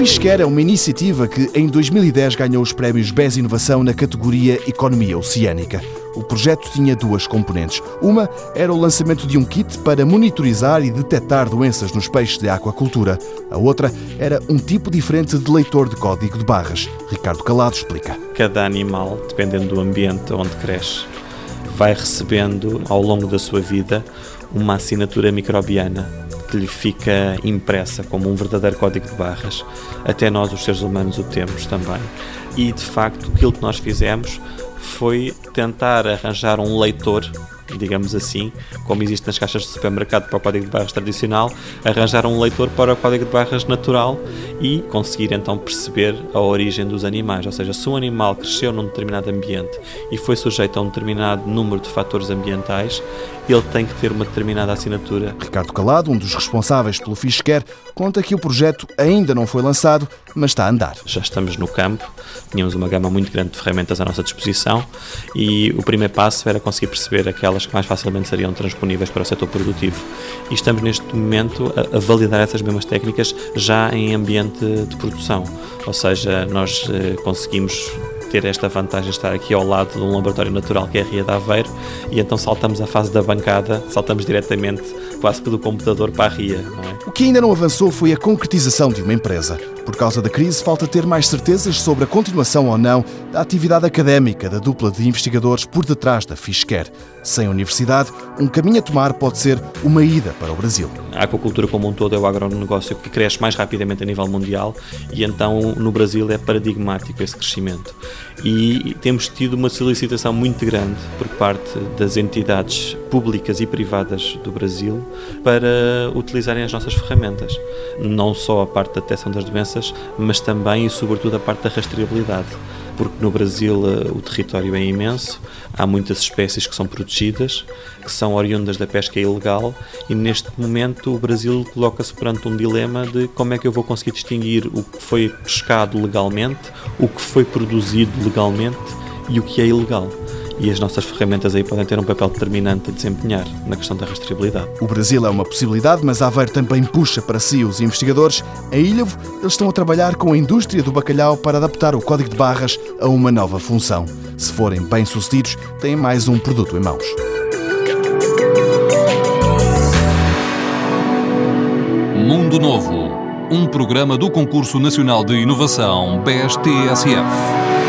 Fishcare é uma iniciativa que em 2010 ganhou os prémios BES Inovação na categoria Economia Oceânica. O projeto tinha duas componentes. Uma era o lançamento de um kit para monitorizar e detectar doenças nos peixes de aquacultura. A outra era um tipo diferente de leitor de código de barras. Ricardo Calado explica. Cada animal, dependendo do ambiente onde cresce, vai recebendo ao longo da sua vida uma assinatura microbiana que lhe fica impressa como um verdadeiro código de barras. Até nós, os seres humanos, o temos também. E de facto, aquilo que nós fizemos foi tentar arranjar um leitor digamos assim, como existe nas caixas de supermercado para o código de barras tradicional, arranjar um leitor para o código de barras natural e conseguir então perceber a origem dos animais. Ou seja, se um animal cresceu num determinado ambiente e foi sujeito a um determinado número de fatores ambientais, ele tem que ter uma determinada assinatura. Ricardo Calado, um dos responsáveis pelo Fishcare, conta que o projeto ainda não foi lançado, mas está a andar. Já estamos no campo, tínhamos uma gama muito grande de ferramentas à nossa disposição e o primeiro passo era conseguir perceber aquelas que mais facilmente seriam transponíveis para o setor produtivo. E estamos neste momento a, a validar essas mesmas técnicas já em ambiente de produção, ou seja, nós eh, conseguimos ter esta vantagem de estar aqui ao lado de um laboratório natural que é a Ria de Aveiro e então saltamos a fase da bancada, saltamos diretamente quase que do computador para a Ria. É? O que ainda não avançou foi a concretização de uma empresa. Por causa da crise, falta ter mais certezas sobre a continuação ou não da atividade académica da dupla de investigadores por detrás da Fishcare. Sem universidade, um caminho a tomar pode ser uma ida para o Brasil. A aquacultura como um todo é o agronegócio que cresce mais rapidamente a nível mundial e então no Brasil é paradigmático esse crescimento. E temos tido uma solicitação muito grande por parte das entidades públicas e privadas do Brasil para utilizarem as nossas ferramentas. Não só a parte da detecção das doenças, mas também e sobretudo a parte da rastreabilidade porque no Brasil eh, o território é imenso, há muitas espécies que são protegidas, que são oriundas da pesca ilegal, e neste momento o Brasil coloca-se perante um dilema de como é que eu vou conseguir distinguir o que foi pescado legalmente, o que foi produzido legalmente e o que é ilegal e as nossas ferramentas aí podem ter um papel determinante a desempenhar na questão da rastreabilidade. O Brasil é uma possibilidade, mas Aveiro também puxa para si os investigadores. Em Ilhavo, eles estão a trabalhar com a indústria do bacalhau para adaptar o código de barras a uma nova função. Se forem bem-sucedidos, têm mais um produto em mãos. Mundo Novo, um programa do Concurso Nacional de Inovação BSTSF.